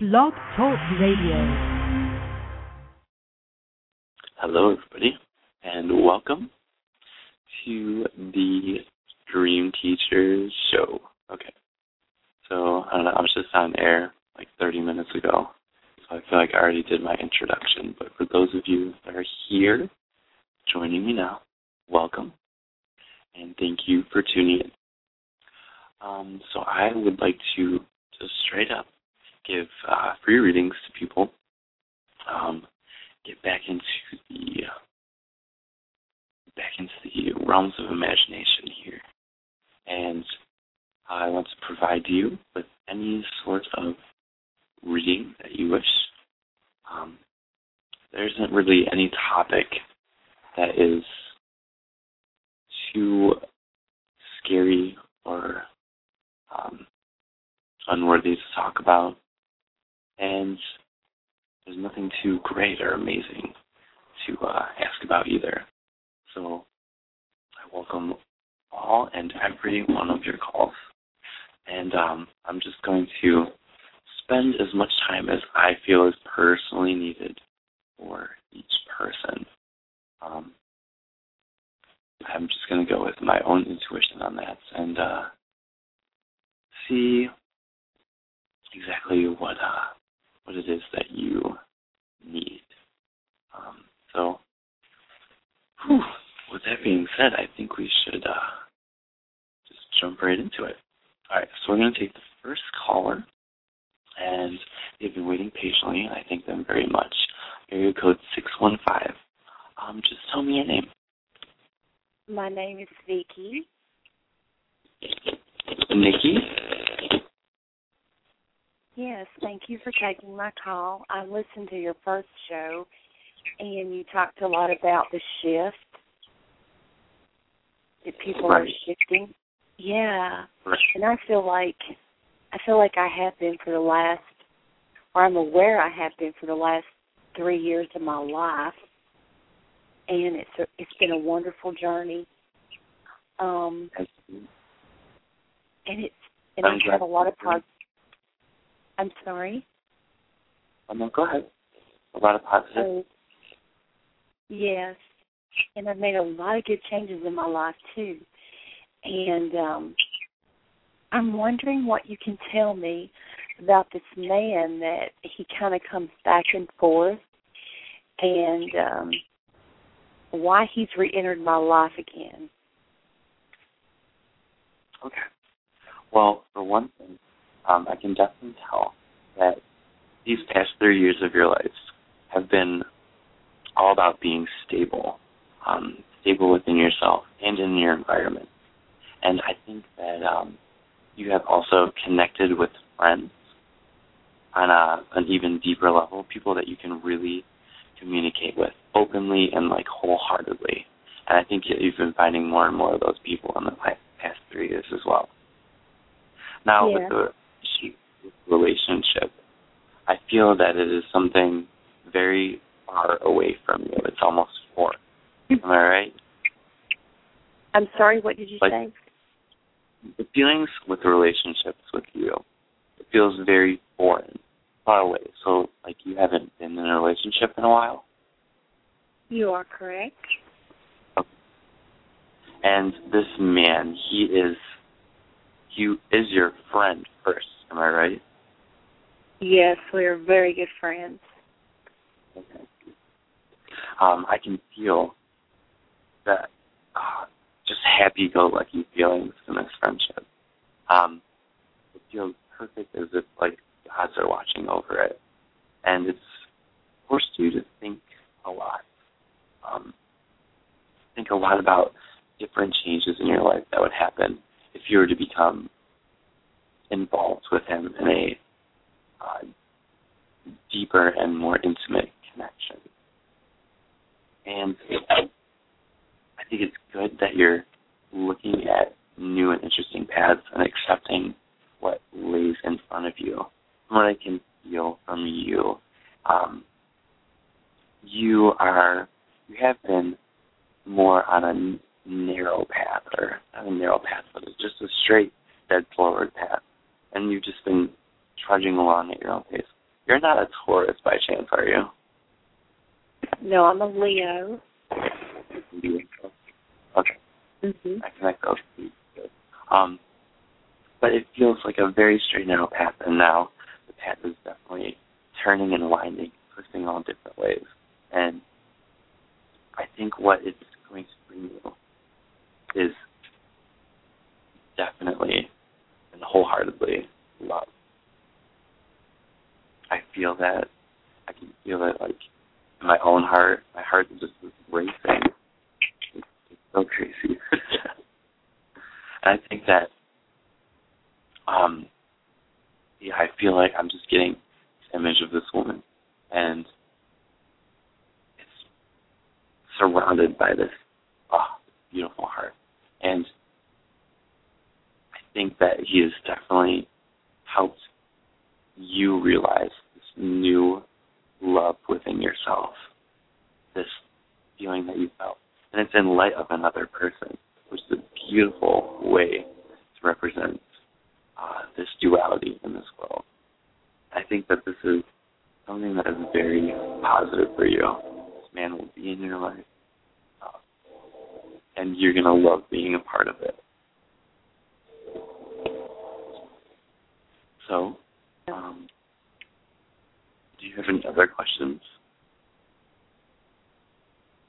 Blog Talk Radio. Hello, everybody, and welcome to the Dream Teachers Show. Okay, so I don't know, I was just on air like 30 minutes ago, so I feel like I already did my introduction. But for those of you that are here joining me now, welcome, and thank you for tuning in. Um, so I would like to just straight up give uh, free readings to people. Um, get back into the uh, back into the realms of imagination here, and I want to provide you with any sort of reading that you wish. Um, there isn't really any topic that is too scary or um, unworthy to talk about and there's nothing too great or amazing to uh, ask about either. So I welcome all and every one of your calls, and um, I'm just going to spend as much time as I feel is personally needed for each person. Um, I'm just going to go with my own intuition on that and uh, see exactly what uh, what it is that you need. Um, so, whew, with that being said, I think we should uh, just jump right into it. All right, so we're going to take the first caller, and they've been waiting patiently, and I thank them very much. Area code 615. Um, just tell me your name. My name is Vicky. Nikki? Yes, thank you for taking my call. I listened to your first show, and you talked a lot about the shift that people right. are shifting. Yeah, right. and I feel like I feel like I have been for the last, or I'm aware I have been for the last three years of my life, and it's a, it's been a wonderful journey. Um, and it's and I'm I've had a lot of positive I'm sorry. Oh, no, go ahead. A lot of positive. Oh, yes, and I've made a lot of good changes in my life too. And um, I'm wondering what you can tell me about this man that he kind of comes back and forth, and um, why he's re-entered my life again. Okay. Well, for one thing, um, I can definitely tell that these past three years of your life have been all about being stable, um, stable within yourself and in your environment. And I think that um, you have also connected with friends on a, an even deeper level, people that you can really communicate with openly and like wholeheartedly. And I think you've been finding more and more of those people in the past three years as well. Now, yeah. with the relationship, I feel that it is something very far away from you. It's almost foreign. Am I right? I'm sorry, what did you like, say? The feelings with the relationships with you, it feels very foreign, far away. So, like, you haven't been in a relationship in a while? You are correct. Okay. And this man, he is, he is your friend first. Am I right? Yes, we are very good friends. Okay. Um, I can feel that uh, just happy-go-lucky feelings in this friendship. Um, it feels perfect as if like gods are watching over it, and it's forced you to think a lot. Um, think a lot about different changes in your life that would happen if you were to become involved with him in a uh, deeper and more intimate connection. And I think it's good that you're looking at new and interesting paths and accepting what lays in front of you. From what I can feel from you, um, you are you have been more on a narrow path, or not a narrow path, but it's just a straight, dead forward path, and you've just been trudging along at your own pace. You're not a Taurus by chance, are you? No, I'm a Leo. Okay. Mm-hmm. I connect those Um, but it feels like a very straight narrow path, and now the path is definitely turning and winding, twisting all different ways. And I think what it's going to bring you is definitely and wholeheartedly love. I feel that I can feel it like in my own heart. My heart is just racing. It's, it's so crazy. and I think that um yeah, I feel like I'm just getting this image of this woman and it's surrounded by this oh, beautiful heart. And I think that he has definitely helped you realize new love within yourself, this feeling that you felt. And it's in light of another person, which is a beautiful way to represent uh, this duality in this world. I think that this is something that is very positive for you. This man will be in your life, uh, and you're going to love being a part of it. So, um, do you have any other questions?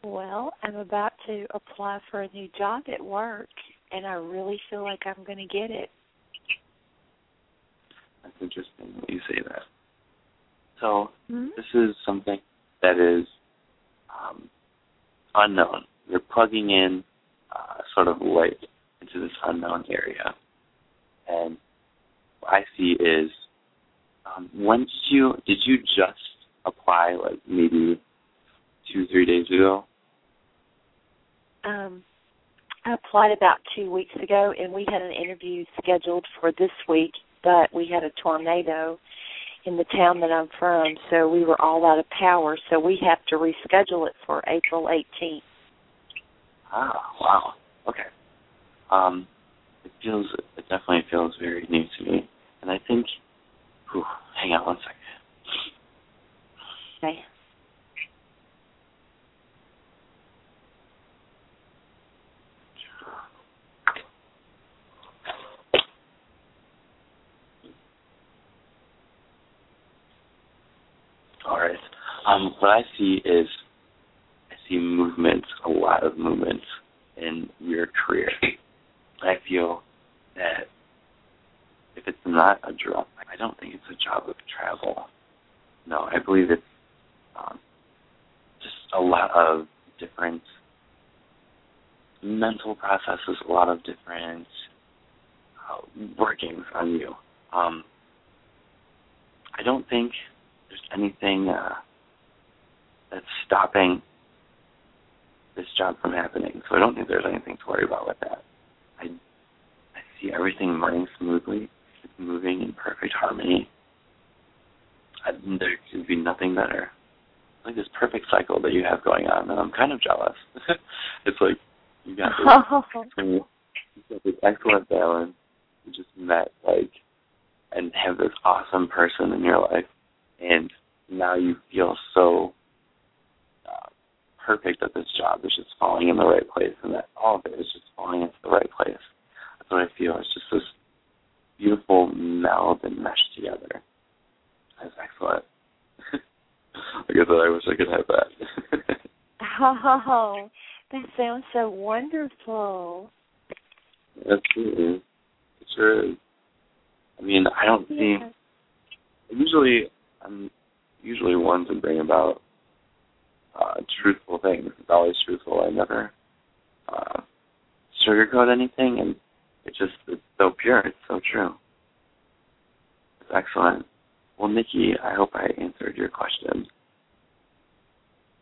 Well, I'm about to apply for a new job at work, and I really feel like I'm going to get it. That's interesting that you say that. So, Mm-hmm. this is something that is um, unknown. You're plugging in uh, sort of light into this unknown area. And what I see is um, when did you did you just apply like maybe two three days ago? Um, I applied about two weeks ago, and we had an interview scheduled for this week, but we had a tornado in the town that I'm from, so we were all out of power. So we have to reschedule it for April 18th. Ah, wow. Okay. Um, it feels it definitely feels very new to me, and I think. Whew, hang on one second. Okay. All right. Um, what I see is I see movements, a lot of movements in your career. I feel that if it's not a job, I don't think it's a job of travel. No, I believe it's um, just a lot of different mental processes, a lot of different uh, workings on you. Um, I don't think there's anything uh, that's stopping this job from happening. So I don't think there's anything to worry about with that. I I see everything running smoothly. Moving in perfect harmony. I, there could be nothing better. Like this perfect cycle that you have going on, and I'm kind of jealous. it's like you got this, you got this excellent balance. You just met like and have this awesome person in your life, and now you feel so uh, perfect at this job. It's just falling in the right place, and that all of it is just falling into the right place. That's what I feel. It's just this beautiful meld and mesh together. That's excellent. I said, I wish I could have that. Oh, that sounds so wonderful. Absolutely. It sure is. I mean, I don't. Yeah. Usually, I'm usually one to bring about uh, truthful things. It's always truthful. I never uh, sugarcoat anything, and it just it's so pure. It's so true. It's excellent. Well, Nikki, I hope I answered your question.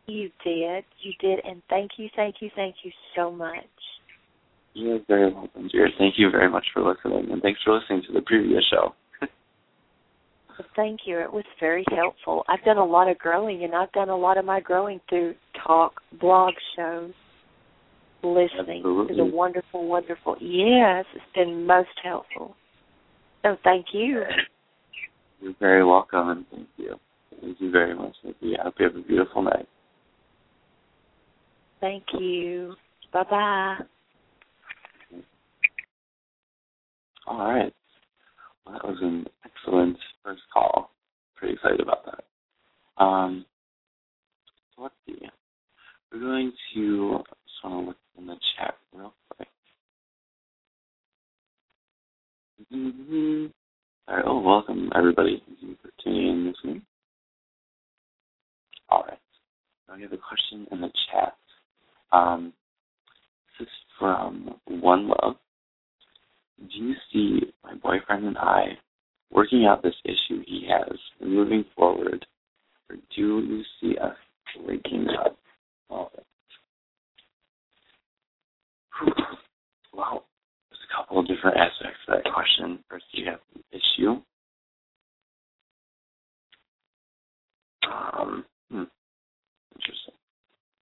You did. You did. And thank you, thank you, thank you so much. You're very welcome, dear. Thank you very much for listening, and thanks for listening to the previous show. well, thank you. It was very helpful. I've done a lot of growing, and I've done a lot of my growing through talk, blog shows, listening. Absolutely. It's a wonderful, wonderful. Yes, it's been most helpful. So thank you. You're very welcome, and thank you. Thank you very much, Nikki. I hope you have a beautiful night. Thank you. Bye bye. All right. Well, that was an excellent first call. Pretty excited about that. Um, so let's see. We're going to want to look in the chat real quick. Mm-hmm. All right. Oh, welcome everybody. For tuning in this week. All right. We have a question in the chat. Um, this is from One Love do you see my boyfriend and I working out this issue he has moving forward, or do you see us breaking up? Oh. Well, there's a couple of different aspects to that question. First, you have the issue. Um, hmm, interesting.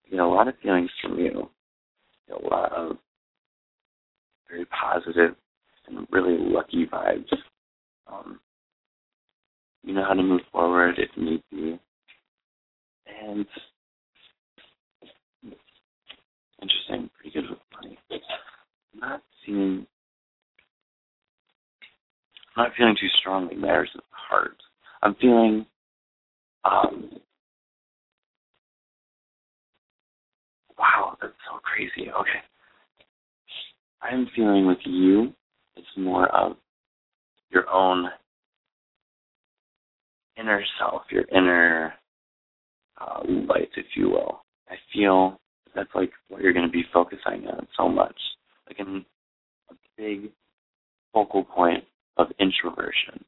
I get a lot of feelings from you. Get a lot of very positive and really lucky vibes. Um, you know how to move forward if need be. And interesting, pretty good not seeing I'm not feeling too strongly matters of the heart. I'm feeling um wow, that's so crazy. Okay. I'm feeling with you it's more of your own inner self, your inner uh, light, if you will. I feel that's like what you're going to be focusing on so much, like in a big focal point of introversion,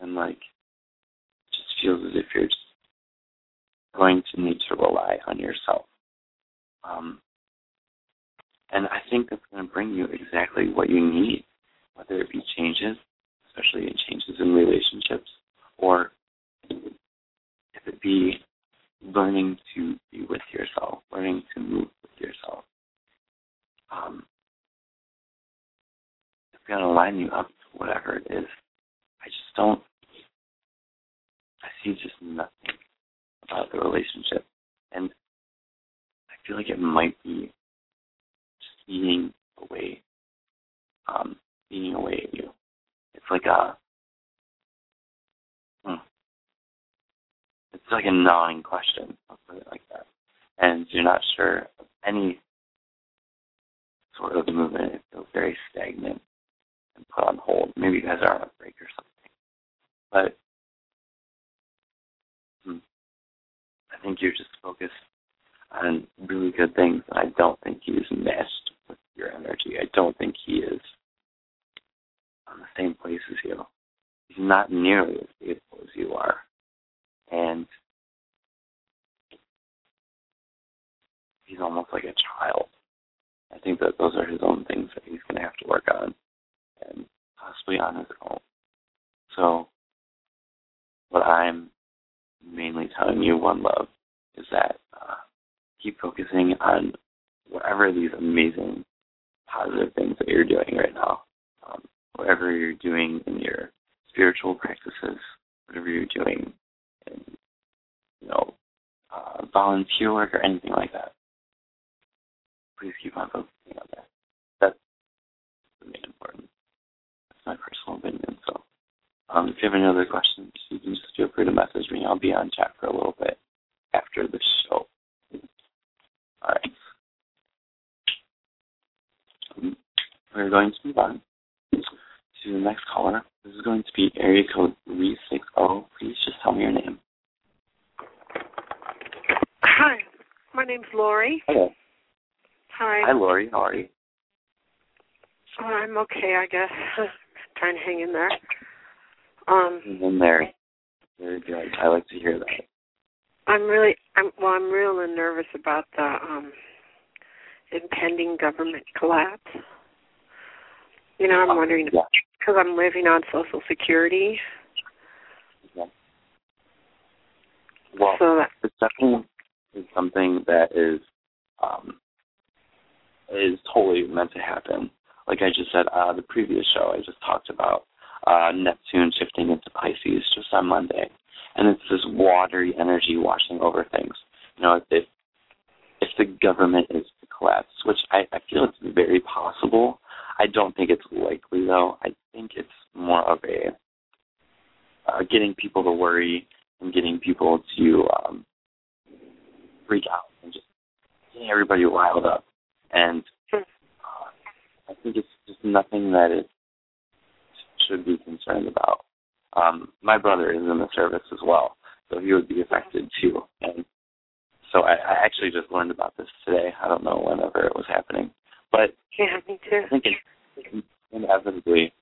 and like it just feels as if you're just going to need to rely on yourself. Um, and I think that's going to bring you exactly what you need whether it be changes, especially in changes in relationships, or if it be learning to be with yourself, learning to move with yourself. Um, it's going to line you up to whatever it is. I just don't, I see just nothing about the relationship. And I feel like it might be just eating away um, eating away at you. It's like a hmm, it's like a gnawing question. I'll put it like that. And you're not sure of any sort of movement. It feels very stagnant and put on hold. Maybe you guys are on a break or something. But hmm, I think you're just focused on really good things. I don't think he's matched with your energy. I don't think he is on the same place as you. He's not nearly as beautiful as you are. And he's almost like a child. I think that those are his own things that he's going to have to work on and possibly on his own. So, what I'm mainly telling you, One Love, is that uh, keep focusing on whatever these amazing positive things that you're doing right now. Um, whatever you're doing in your spiritual practices, whatever you're doing in, you know, uh, volunteer work or anything like that. Please keep on focusing on that. That's the main important. That's my personal opinion. So, um, if you have any other questions, you can just feel free to message me. I'll be on chat for a little bit after the show. All right. Um, we're going to move on to the next caller. This is going to be area code 360. Please just tell me your name. Hi, my name's Lori. Hello. Hi. Hi, Lori. How are you? Oh, I'm okay, I guess. Trying to hang in there. Um, in there. Very good. I like to hear that. I'm really, I'm well. I'm really nervous about the um impending government collapse. You know, I'm wondering Yeah. because I'm living on Social Security, yeah. Well, so definitely is something that is um, is totally meant to happen. Like I just said, uh, the previous show I just talked about uh, Neptune shifting into Pisces just on Monday, and it's this watery energy washing over things. You know, if if the government is to collapse, which I, I feel it's very possible. I don't think it's likely though. I think it's more of a uh, getting people to worry and getting people to um, freak out and just getting everybody riled up. And uh, I think it's just nothing that it should be concerned about. Um, my brother is in the service as well, so he would be affected too. And so I, I actually just learned about this today. I don't know whenever it was happening, but yeah, me too. I think it, inevitably,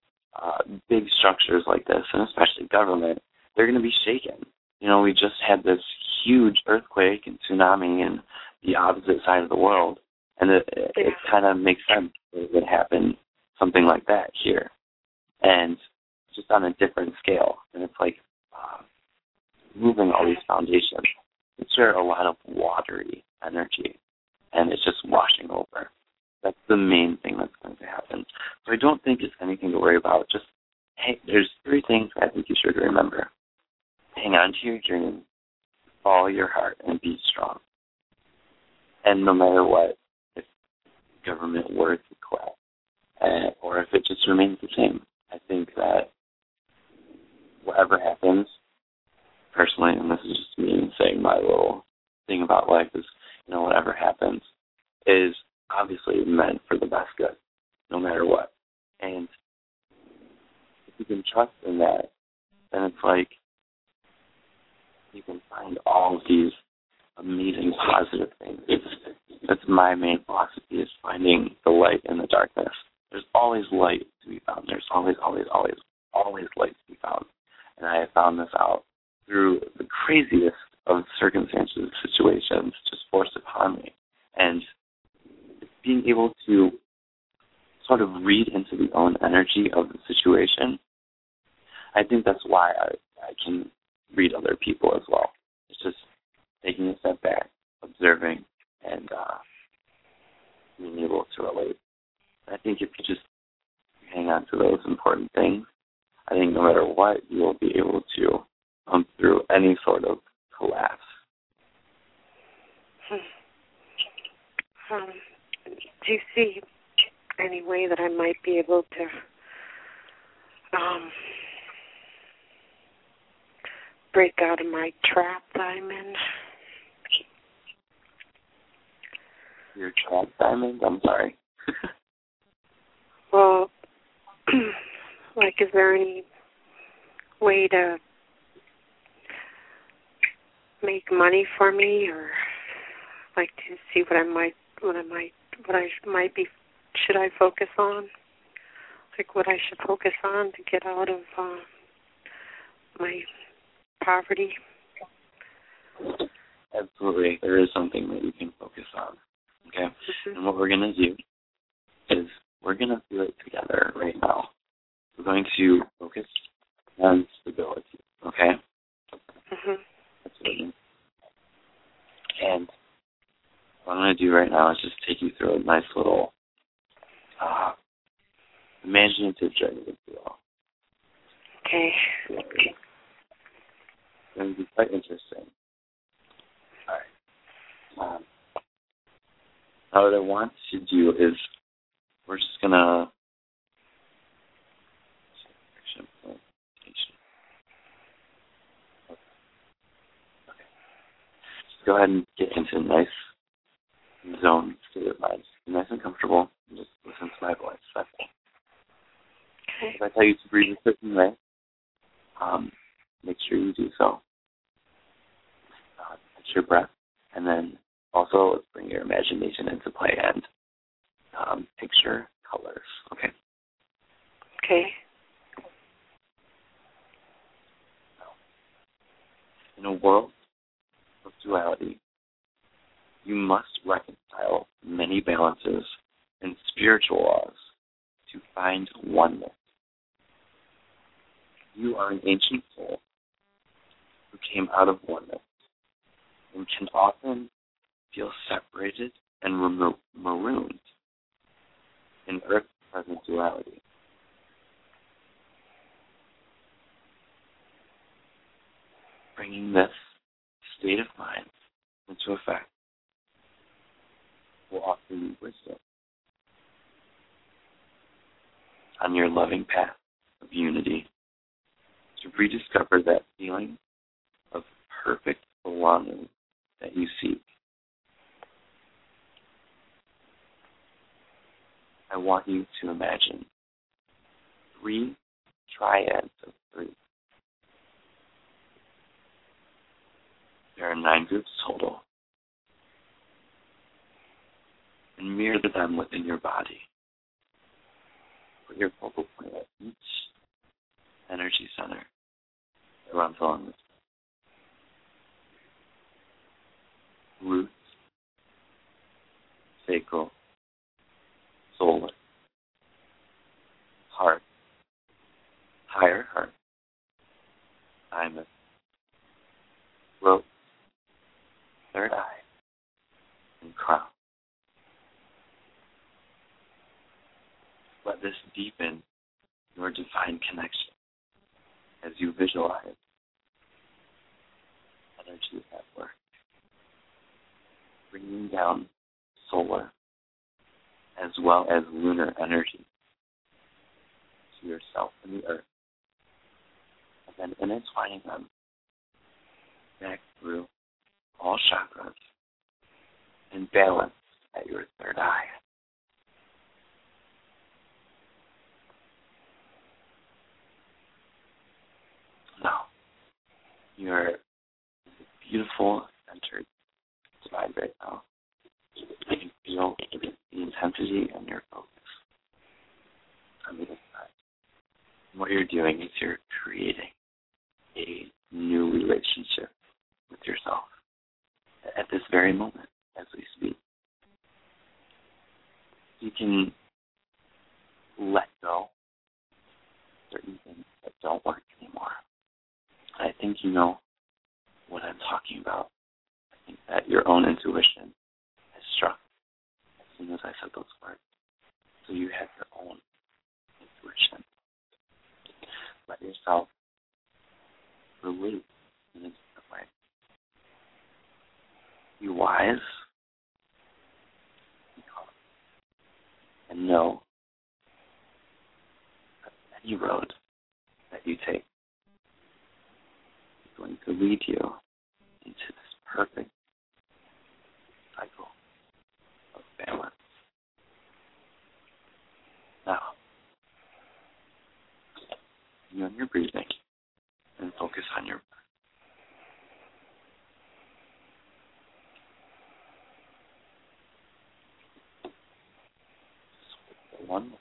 uh, big structures like this, and especially government, they're going to be shaken. You know, we just had this huge earthquake and tsunami in the opposite side of the world, and it, it, it kind of makes sense that it would happen something like that here, and just on a different scale. And it's like uh, moving all these foundations. It's where a lot of watery energy, and it's just washing over. That's the main thing that's going to happen. So I don't think it's anything to worry about. Just hey, there's three things I think you should remember. Hang on to your dream, follow your heart, and be strong. And no matter what, if government were to collapse, uh, or if it just remains the same, I think that whatever happens, personally, and this is just me saying my little thing about life is, you know, whatever happens is obviously meant for the best good, no matter what. And if you can trust in that, then it's like you can find all of these amazing positive things. It's, That's my main philosophy is finding the light in the darkness. There's always light to be found. There's always, always, always, always light to be found. And I have found this out through the craziest of circumstances, situations just forced upon me. And being able to sort of read into the own energy of the situation, I think that's why I, I can read other people as well. It's just taking a step back, observing, and uh, being able to relate. I think if you just hang on to those important things, I think no matter what, you will be able to come through any sort of collapse. Um, do you see any way that I might be able to um, break out of my trap I'm in? Your trap diamond? I'm sorry. well, like, is there any way to make money for me, or like to see what I might, what I might, what I might be, should I focus on? Like what I should focus on to get out of uh, my poverty. Absolutely, there is something that you can focus on. Okay, mm-hmm. and what we're gonna do is we're gonna do it together right now. We're going to focus on stability. Okay. Mm-hmm. That's what it is. And what I'm going to do right now is just take you through a nice little uh, imaginative journey, with you all. Okay. It's going to be quite interesting. All right. Um, now, what I want to do is we're just going to go ahead and get into a nice zone state of mind. Nice and comfortable. And just listen to my voice. That's. Okay. If I tell you to breathe a certain way, um, make sure you do so. Uh, catch your breath, and then also let's bring your imagination into play and um, picture colors. Okay. Okay. In a world of duality, you must reconcile many balances and spiritual laws to find oneness. You are an ancient soul came out of oneness and can often feel separated and remo- marooned in Earth's present duality. Bringing this state of mind into effect will offer you wisdom on your loving path of unity to rediscover that feeling perfect belonging that you seek. I want you to imagine three triads of three. There are nine groups total. And mirror them within your body. Put your focal point at each energy center that runs along this roots, sacral, solar, heart, higher heart, thymus, throat, third eye, and crown. Let this deepen your divine connection as you visualize energy at work bringing down solar as well as lunar energy to yourself and the earth, and then intertwining them back through all chakras and balance at your third eye. Now, you're beautiful centered right now. You can feel the intensity and your focus on the what you're doing is you're creating a new relationship with yourself at this very moment as we speak. You can let go certain things that don't work anymore. I think you know what I'm talking about that your own intuition has struck as soon as I said those words. So you have your own intuition. Let yourself release in a different way. Be wise and know that any road that you take is going to lead you into this perfect cycle of balance. Now, you on your breathing and focus on your breath. One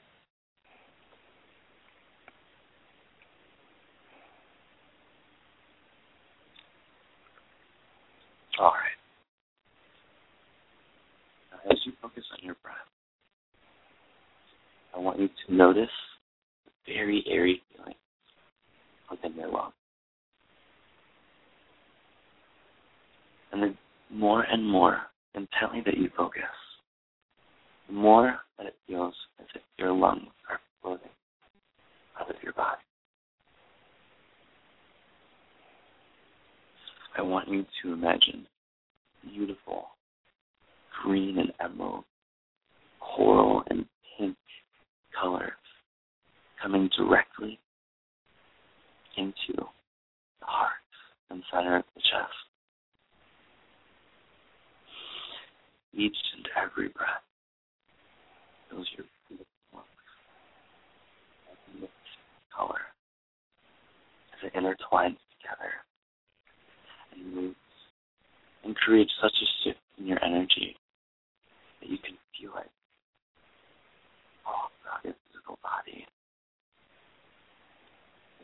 All right. As you focus on your breath, I want you to notice the very airy feeling within your lungs. And the more and more intently that you focus, the more that it feels as if your lungs are floating out of your body. I want you to imagine beautiful green and emerald, coral and pink colors coming directly into the heart and center of the chest. Each and every breath fills your color as it intertwines together and moves and creates such a shift in your energy you can feel it all throughout your physical body.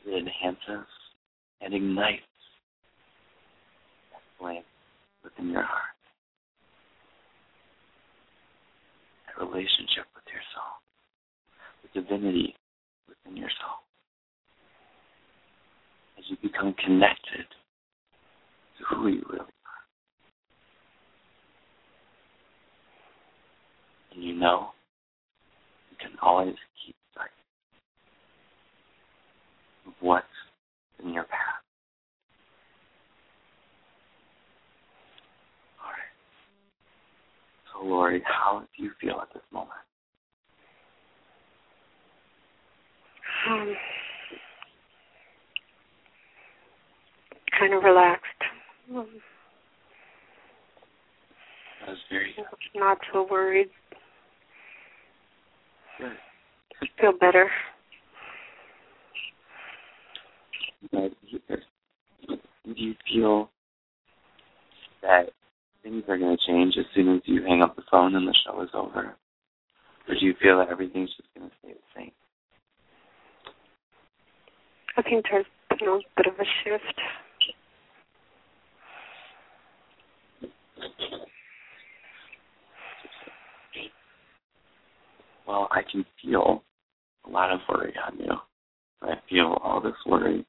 It enhances and ignites that flame within your heart. That relationship with your soul, the divinity within your soul. As you become connected to who you really are. And you know you can always keep sight of what's in your path. All right. So, Lori, how do you feel at this moment? Um, kind of relaxed. Um, That was very not so worried. Good. Feel better. Do you feel that things are going to change as soon as you hang up the phone and the show is over? Or do you feel that everything's just going to stay the same? I think there's been a little bit of a shift. Well, I can feel a lot of worry on you. I feel all this worry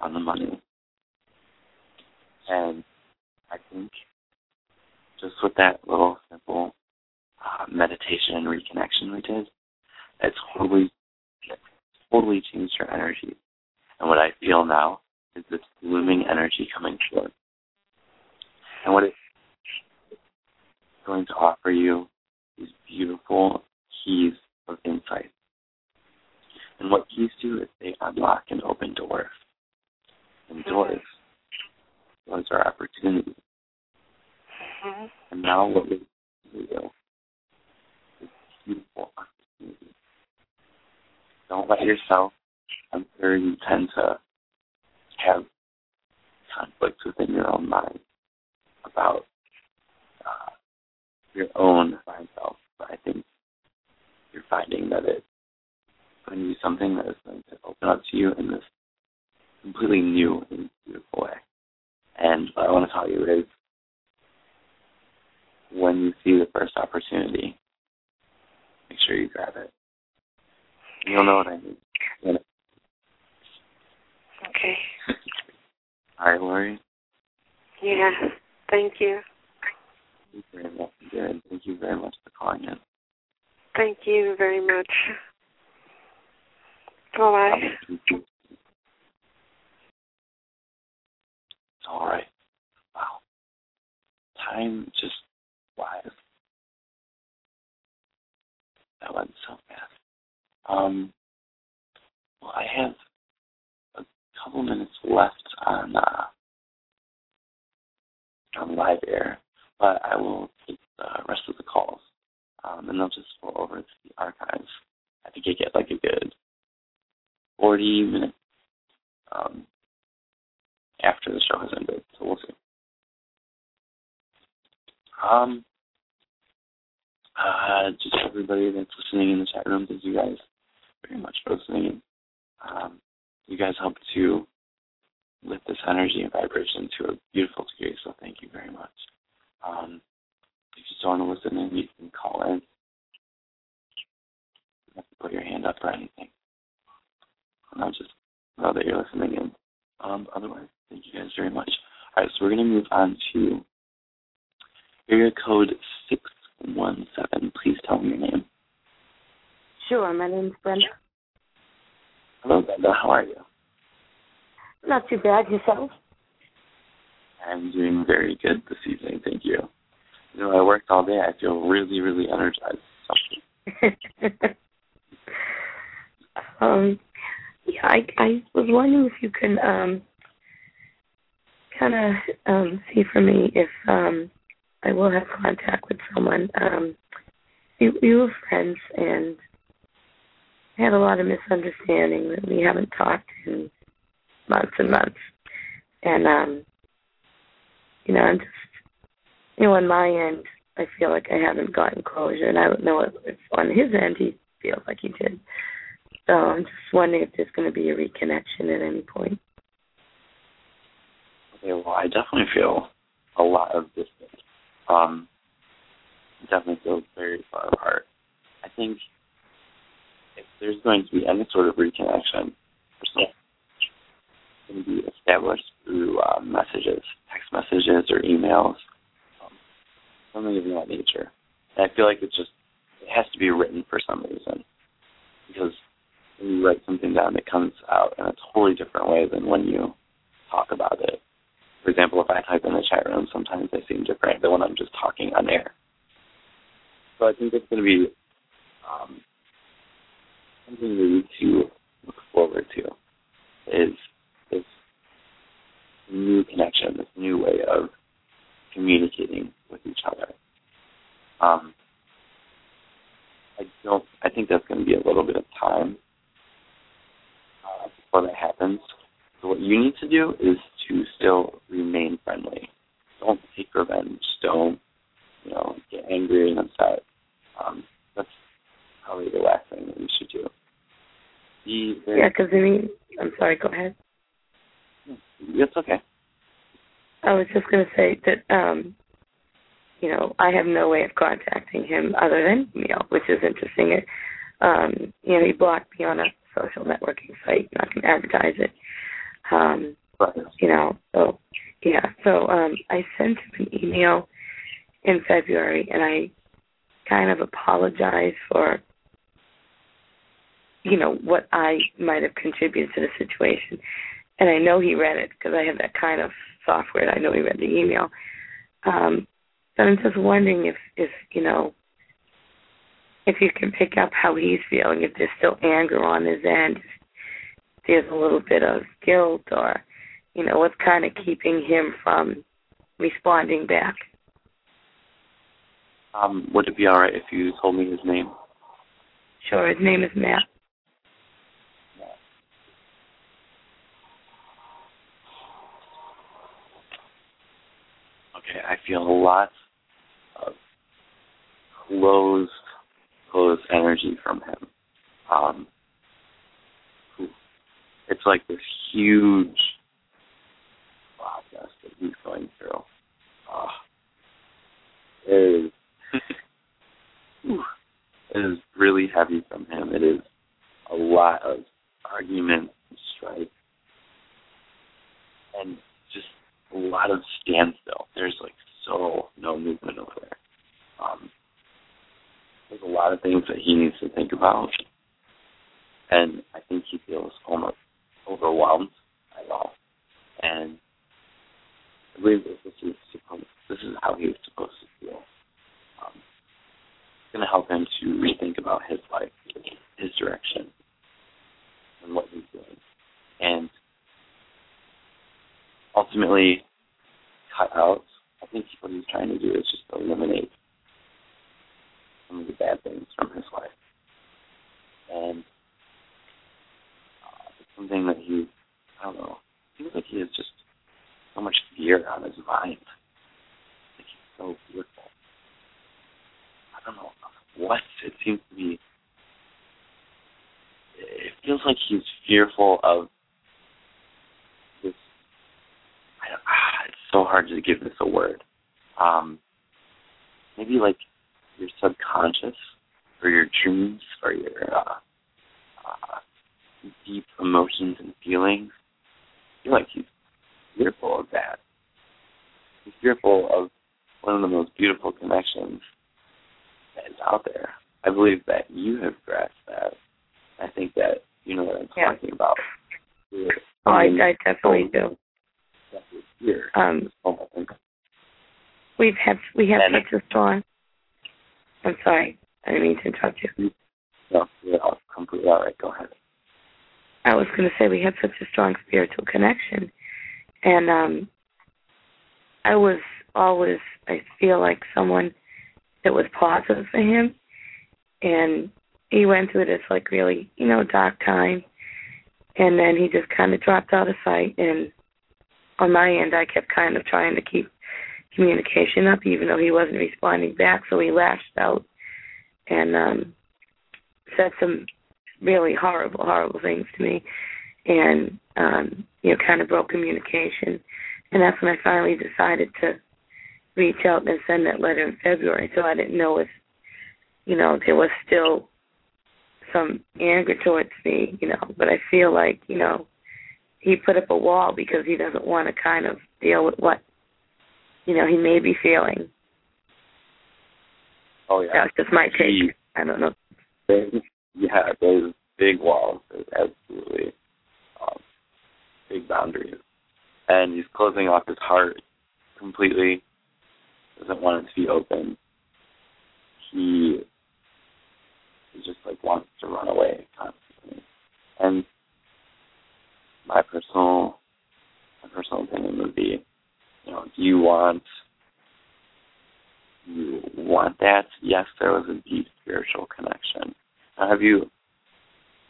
on the money. And I think just with that little simple uh, meditation and reconnection we did, it totally, totally changed your energy. And what I feel now is this blooming energy coming forth. And what it's going to offer you is beautiful keys of insight. And what keys do is they unlock and open doors. And doors, those are opportunities. Mm-hmm. And now what we do is beautiful opportunities. Don't let yourself, I'm sure you tend to have conflicts within your own mind about uh, your own fine self. But I think you're finding that it's going to be something that is going to open up to you in this completely new and beautiful way. And what I want to tell you is when you see the first opportunity, make sure you grab it. You'll know what I mean. Okay. All right, Lori. Yeah. Thank you. Thank you very much. Good. Thank you very much for calling in. Thank you very much. Bye bye. All right. Wow. Time just flies. That went so fast. Um, well, I have a couple minutes left on uh, on live air, but I will take the rest of the calls, um, and they'll just go over to the archives. I think I get like a good forty minutes um, after the show has ended, so we'll see. Um, uh, just everybody that's listening in the chat room, thank you guys very much for listening. Um, you guys help to lift this energy and vibration to a beautiful degree, so thank you very much. Um, if you still want to listen in, you can call in. You don't have to put your hand up or anything. I'll just know that you're listening in. Um, otherwise, thank you guys very much. All right, so we're going to move on to area code 617. Please tell me your name. Sure, my name's Brenda. Hello, Brenda. How are you? Not too bad, yourself? I'm doing very good this evening. Thank you. You know, I worked all day. I feel really, really energized. um, yeah, I I was wondering if you can um kind of um see for me if um I will have contact with someone. Um, we, we were friends and had a lot of misunderstanding that we haven't talked in months and months. And um you know, I'm just you know, on my end I feel like I haven't gotten closure and I don't know if, on his end he feels like he did. So I'm just wondering if there's gonna be a reconnection at any point. Okay, well, I definitely feel a lot of distance Um, definitely feels very far apart. I think if there's going to be any sort of reconnection, it's going to be established through uh, messages, text messages or emails, something of that nature. And I feel like it's just it has to be written for some reason because when you write something down, it comes out in a totally different way than when you talk about it. For example, if I type in the chat room, sometimes they seem different than when I'm just talking on air. So I think it's going to be um, something we need to look forward to is this new connection, this new way of communicating with each other. Um, I don't. I think that's going to be a little bit of time uh, before that happens. So what you need to do is to still remain friendly. Don't take revenge. Don't you know get angry and upset. Um, that's probably the last thing that you should do. Be very, Yeah, because I mean, I'm sorry. Go ahead. It's okay. I was just going to say that, um, you know, I have no way of contacting him other than email, which is interesting. It, um, you know, he blocked me on a social networking site. Not going to advertise it. Um, But you know, so yeah. So um, I sent him an email in February, and I kind of apologized for, you know, what I might have contributed to the situation. And I know he read it because I have that kind of software. I know he read the email. Um, but I'm just wondering if, if you know, if you can pick up how he's feeling, if there's still anger on his end, if there's a little bit of guilt, or you know, what's kind of keeping him from responding back. um, would it be all right if you told me his name? Sure, his name is Matt. Okay, I feel a lot closed, closed energy from him. Um, it's like this huge process that he's going through. Uh, it is, it is really heavy from him. It is a lot of argument, and strife, and just a lot of standstill. There's like so no movement over there. Um, there's a lot of things that he needs to think about, and I think he feels almost overwhelmed at all. And I believe this is supposed, this is how he was supposed to feel. Um, it's going to help him to rethink about his life, his direction, and what he's doing, and ultimately cut out. I think what he's trying to do is just eliminate some of the bad things from his life, and uh, it's something that he, I don't know, seems like he has just so much fear on his mind. Like he's so fearful. I don't know what it seems to be. It feels like he's fearful of this. I don't, ah, it's so hard to give this a word. Um, maybe like your subconscious or your dreams or your uh, uh, deep emotions and feelings. Feel like he's fearful of that. He's fearful of one of the most beautiful connections that is out there. I believe that you have grasped that. I think that you know what I'm Yeah. talking about. Oh, I, I definitely do. Here, Um, this we've had we have And- such a strong. I'm sorry, I didn't mean to interrupt you. No, you're all completely all right. Go ahead. I was going to say we had such a strong spiritual connection, and um, I was always I feel like someone that was positive for him, and he went through this like really you know dark time, and then he just kind of dropped out of sight. And on my end, I kept kind of trying to keep communication up, even though he wasn't responding back. So he lashed out and um, said some really horrible, horrible things to me, and um, you know, kind of broke communication. And that's when I finally decided to reach out and send that letter in February, so I didn't know if, you know, there was still some anger towards me, you know. But I feel like, you know, he put up a wall because he doesn't want to kind of deal with what, you know, he may be feeling. Oh yeah, that's just my take. I don't know. yeah, there's big walls. There's absolutely um, big boundaries, and he's closing off his heart completely. Doesn't want it to be open. He, he just like wants to run away constantly, and my personal my personal opinion would be, you know, do you want you want that? Yes, there was a deep spiritual connection. Now, have you?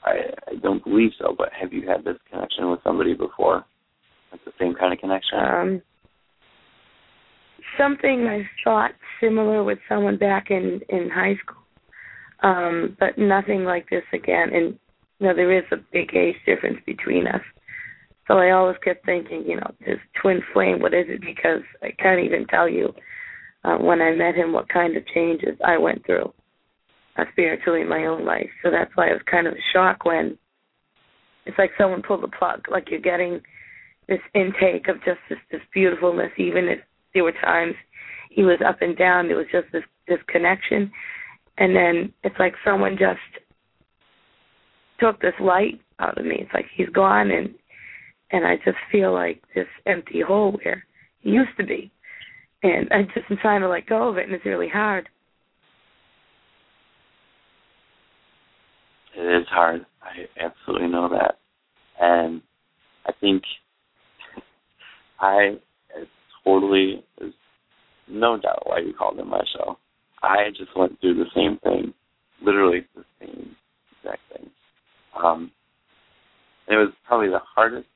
I I don't believe so, but have you had this connection with somebody before? Like the same kind of connection? Um, something I thought similar with someone back in in high school, um, but nothing like this again. And you know, there is a big age difference between us. So I always kept thinking, you know, this twin flame, what is it? Because I can't even tell you uh, when I met him what kind of changes I went through uh, spiritually in my own life. So that's why it was kind of a shock when it's like someone pulled the plug, like you're getting this intake of just this, this beautifulness, even if there were times he was up and down, there was just this this connection, and then it's like someone just took this light out of me. It's like he's gone, and and I just feel like this empty hole where he used to be, and I just am trying to let go of it, and it's really hard. It is hard. I absolutely know that, and I think I totally there's no doubt why you called in my show. I just went through the same thing, literally the same exact thing. Um, it was probably the hardest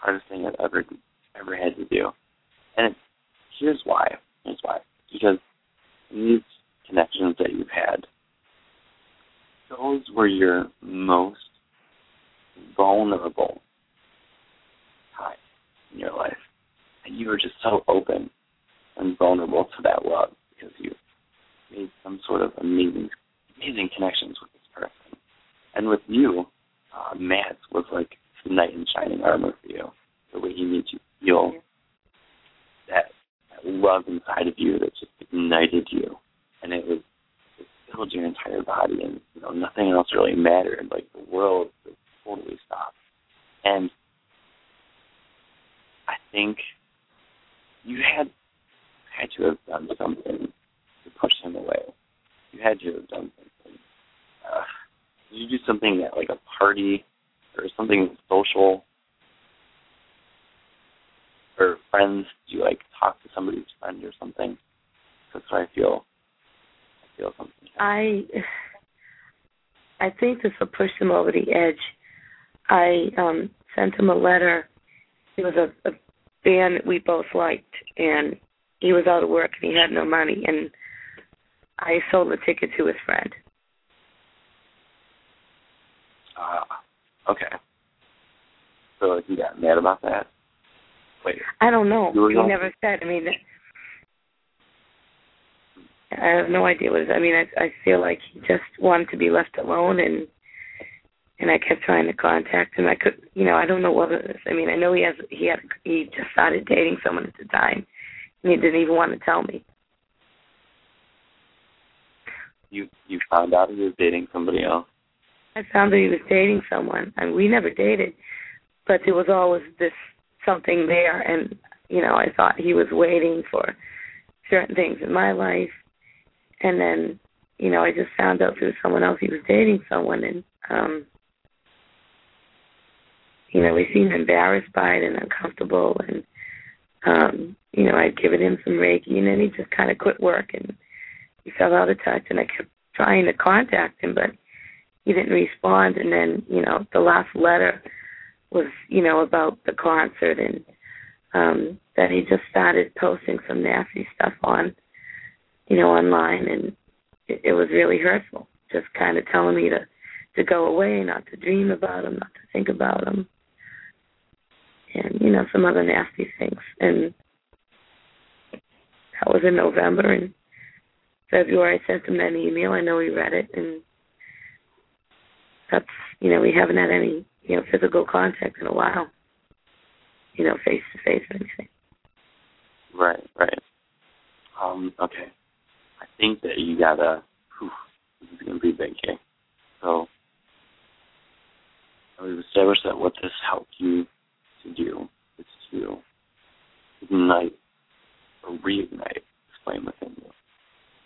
hardest thing I've ever ever had to do. And it, here's why. Here's why. Because these connections that you've had, those were your most vulnerable time in your life. And you were just so open and vulnerable to that love because you made some sort of amazing amazing connections with this person. And with you, uh, Matt was like knight in shining armor for you. The way he made you feel that, that love inside of you that just ignited you, and it was it filled your entire body, and you know nothing else really mattered. Like the world totally stopped, and I think you had had to have done something to push him away. You had to have done something. Uh, did you do something at like a party or something social or friends? Do you like talk to somebody's friend or something? That's what I feel. I feel something. I I think this will push him over the edge. I um sent him a letter. It was a, a band that we both liked, and he was out of work and he had no money, and I sold the ticket to his friend. Uh, Okay. So he got mad about that? Wait. I don't know. He never said. I mean, I have no idea what. It is. I mean, I I feel like he just wanted to be left alone, and and I kept trying to contact him. I could, you know, I don't know what it is. I mean, I know he has. He had. He just started dating someone at the time, and he didn't even want to tell me. You you found out he was dating somebody else. I found that he was dating someone, and we never dated, but there was always this something there, and you know, I thought he was waiting for certain things in my life, and then, you know, I just found out through someone else he was dating someone, and um, you know, he seemed embarrassed by it and uncomfortable, and um, you know, I'd given him some Reiki, and then he just kind of quit work, and he fell out of touch, and I kept trying to contact him, but he didn't respond. And then you know the last letter was you know about the concert and um that he just started posting some nasty stuff on you know online. And it, it was really hurtful just kind of telling me to to go away not to dream about him not to think about him. And you know some other nasty things. And that was in November. And February. I sent him that email. I know he read it, and that's you know we haven't had any you know physical contact in a while. You know, face to face or anything. Right, right. Um, okay. I think that you gotta. Whew, this is gonna be big here. So we've established that what this helped you to do is to ignite or reignite this flame within you.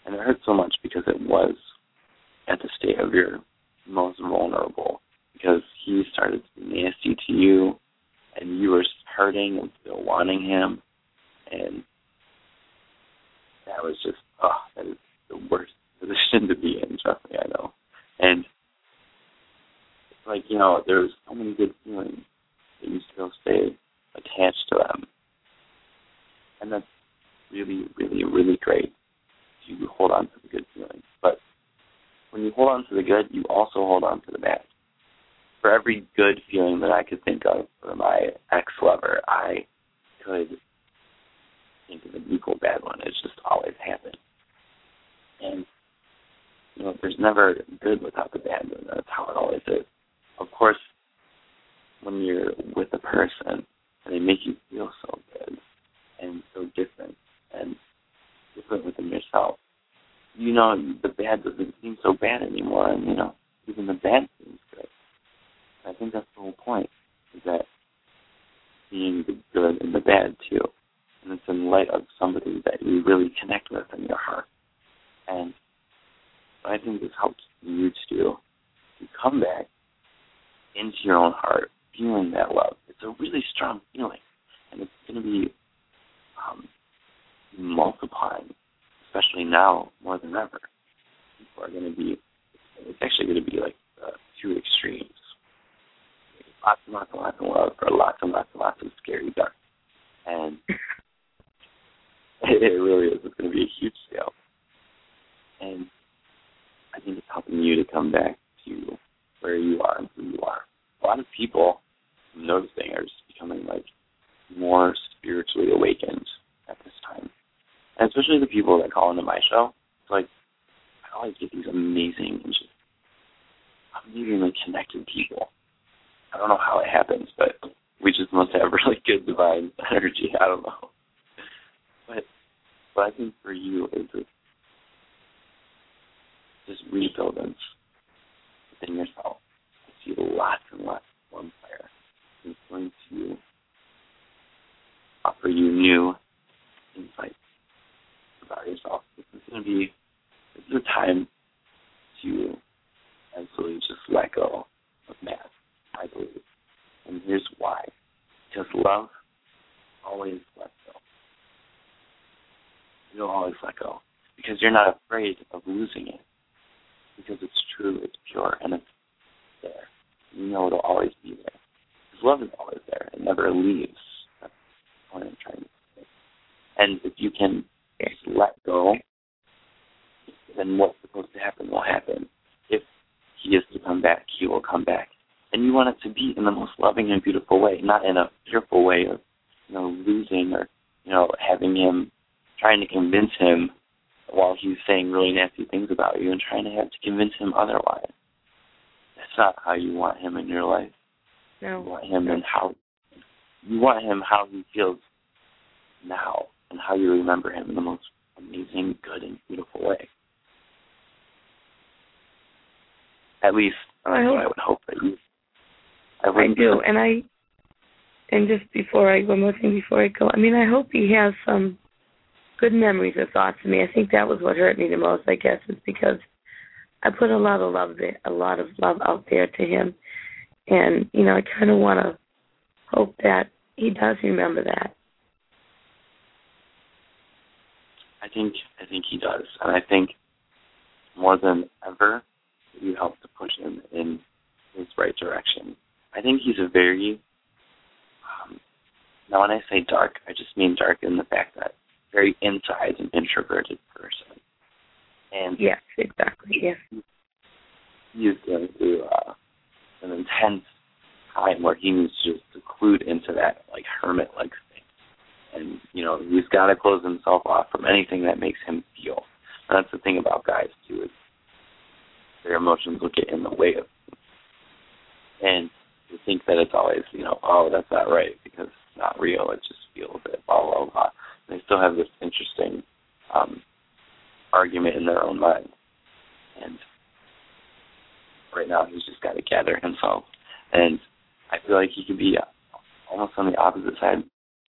And it hurt so much because it was at the state of your most vulnerable because he started to be nasty to you and you were hurting and still wanting him and that was just oh that is the worst position to be in, trust me, I know. And like, you know, there's so many good feelings that you still stay attached to them. And that's really, really, really great you hold on to the good feelings. When you hold on to the good, you also hold on to the bad. For every good feeling that I could think of for my ex lover, I could think of an equal bad one. It's just always happened. And you know, there's never good without the bad, and that's how it always is. Of course, when you're with a person they make you feel so good and so different and different within yourself, you know the bad doesn't seem so bad anymore, and you know even the bad seems good. I think that's the whole point, is that seeing the good and the bad too, and it's in light of somebody that you really connect with in your heart. And I think this helps you to to come back into your own heart, feeling that love. It's a really strong feeling, and it's going to be um, multiplying, especially now more than ever. People are going to be, it's actually going to be like uh, two extremes. Lots and lots and lots of love, or lots and lots and lots of scary dark. And it really is. It's going to be a huge scale. And I think it's helping you to come back to where you are and who you are. A lot of people I'm noticing are just becoming like more spiritually awakened at this time. And especially the people that call into my show. It's like I always get these amazing just amazingly connected people. I don't know how it happens, but we just must have really good divine energy. I don't know. But but I think for you is this just rebuilding within yourself. I see lots and lots of one fire. It's going to offer you new insights about yourself. This is going to be this is a time to absolutely just let go of Matt, I believe. And here's why. Because love always lets go. You'll always let go. Because you're not afraid of losing it because it's true, it's pure, and it's there. You know it'll always be there. Because love is always there. It never leaves. That's what I'm trying to say. And if you can let go, then what's supposed to happen will happen. If he is to come back, he will come back. And you want it to be in the most loving and beautiful way, not in a fearful way of, you know, losing or, you know, having him trying to convince him while he's saying really nasty things about you and trying to have to convince him otherwise. That's not how you want him in your life. No. You want him in how you want him how he feels now and how you remember him in the most amazing, good and beautiful way. At least that's I what hope- I would hope that you I, I do, and I, and just before I go, one more thing before I go. I mean, I hope he has some good memories or thoughts of me. I think that was what hurt me the most. I guess is because I put a lot of love there, a lot of love out there to him, and you know, I kind of want to hope that he does remember that. I think I think he does, and I think more than ever, you help to push him in his right direction. I think he's a very um, now when I say dark, I just mean dark in the fact that very inside and introverted person, and Yes, exactly. Yes. he is going through uh, an intense time where he needs to just seclude into that like hermit like and you know he's got to close himself off from anything that makes him feel. And that's the thing about guys too is their emotions will get in the way of things. and you think that it's always you know oh that's not right because it's not real it just feels it blah blah blah. And they still have this interesting um, argument in their own mind, and right now he's just got to gather himself, and I feel like he could be almost on the opposite side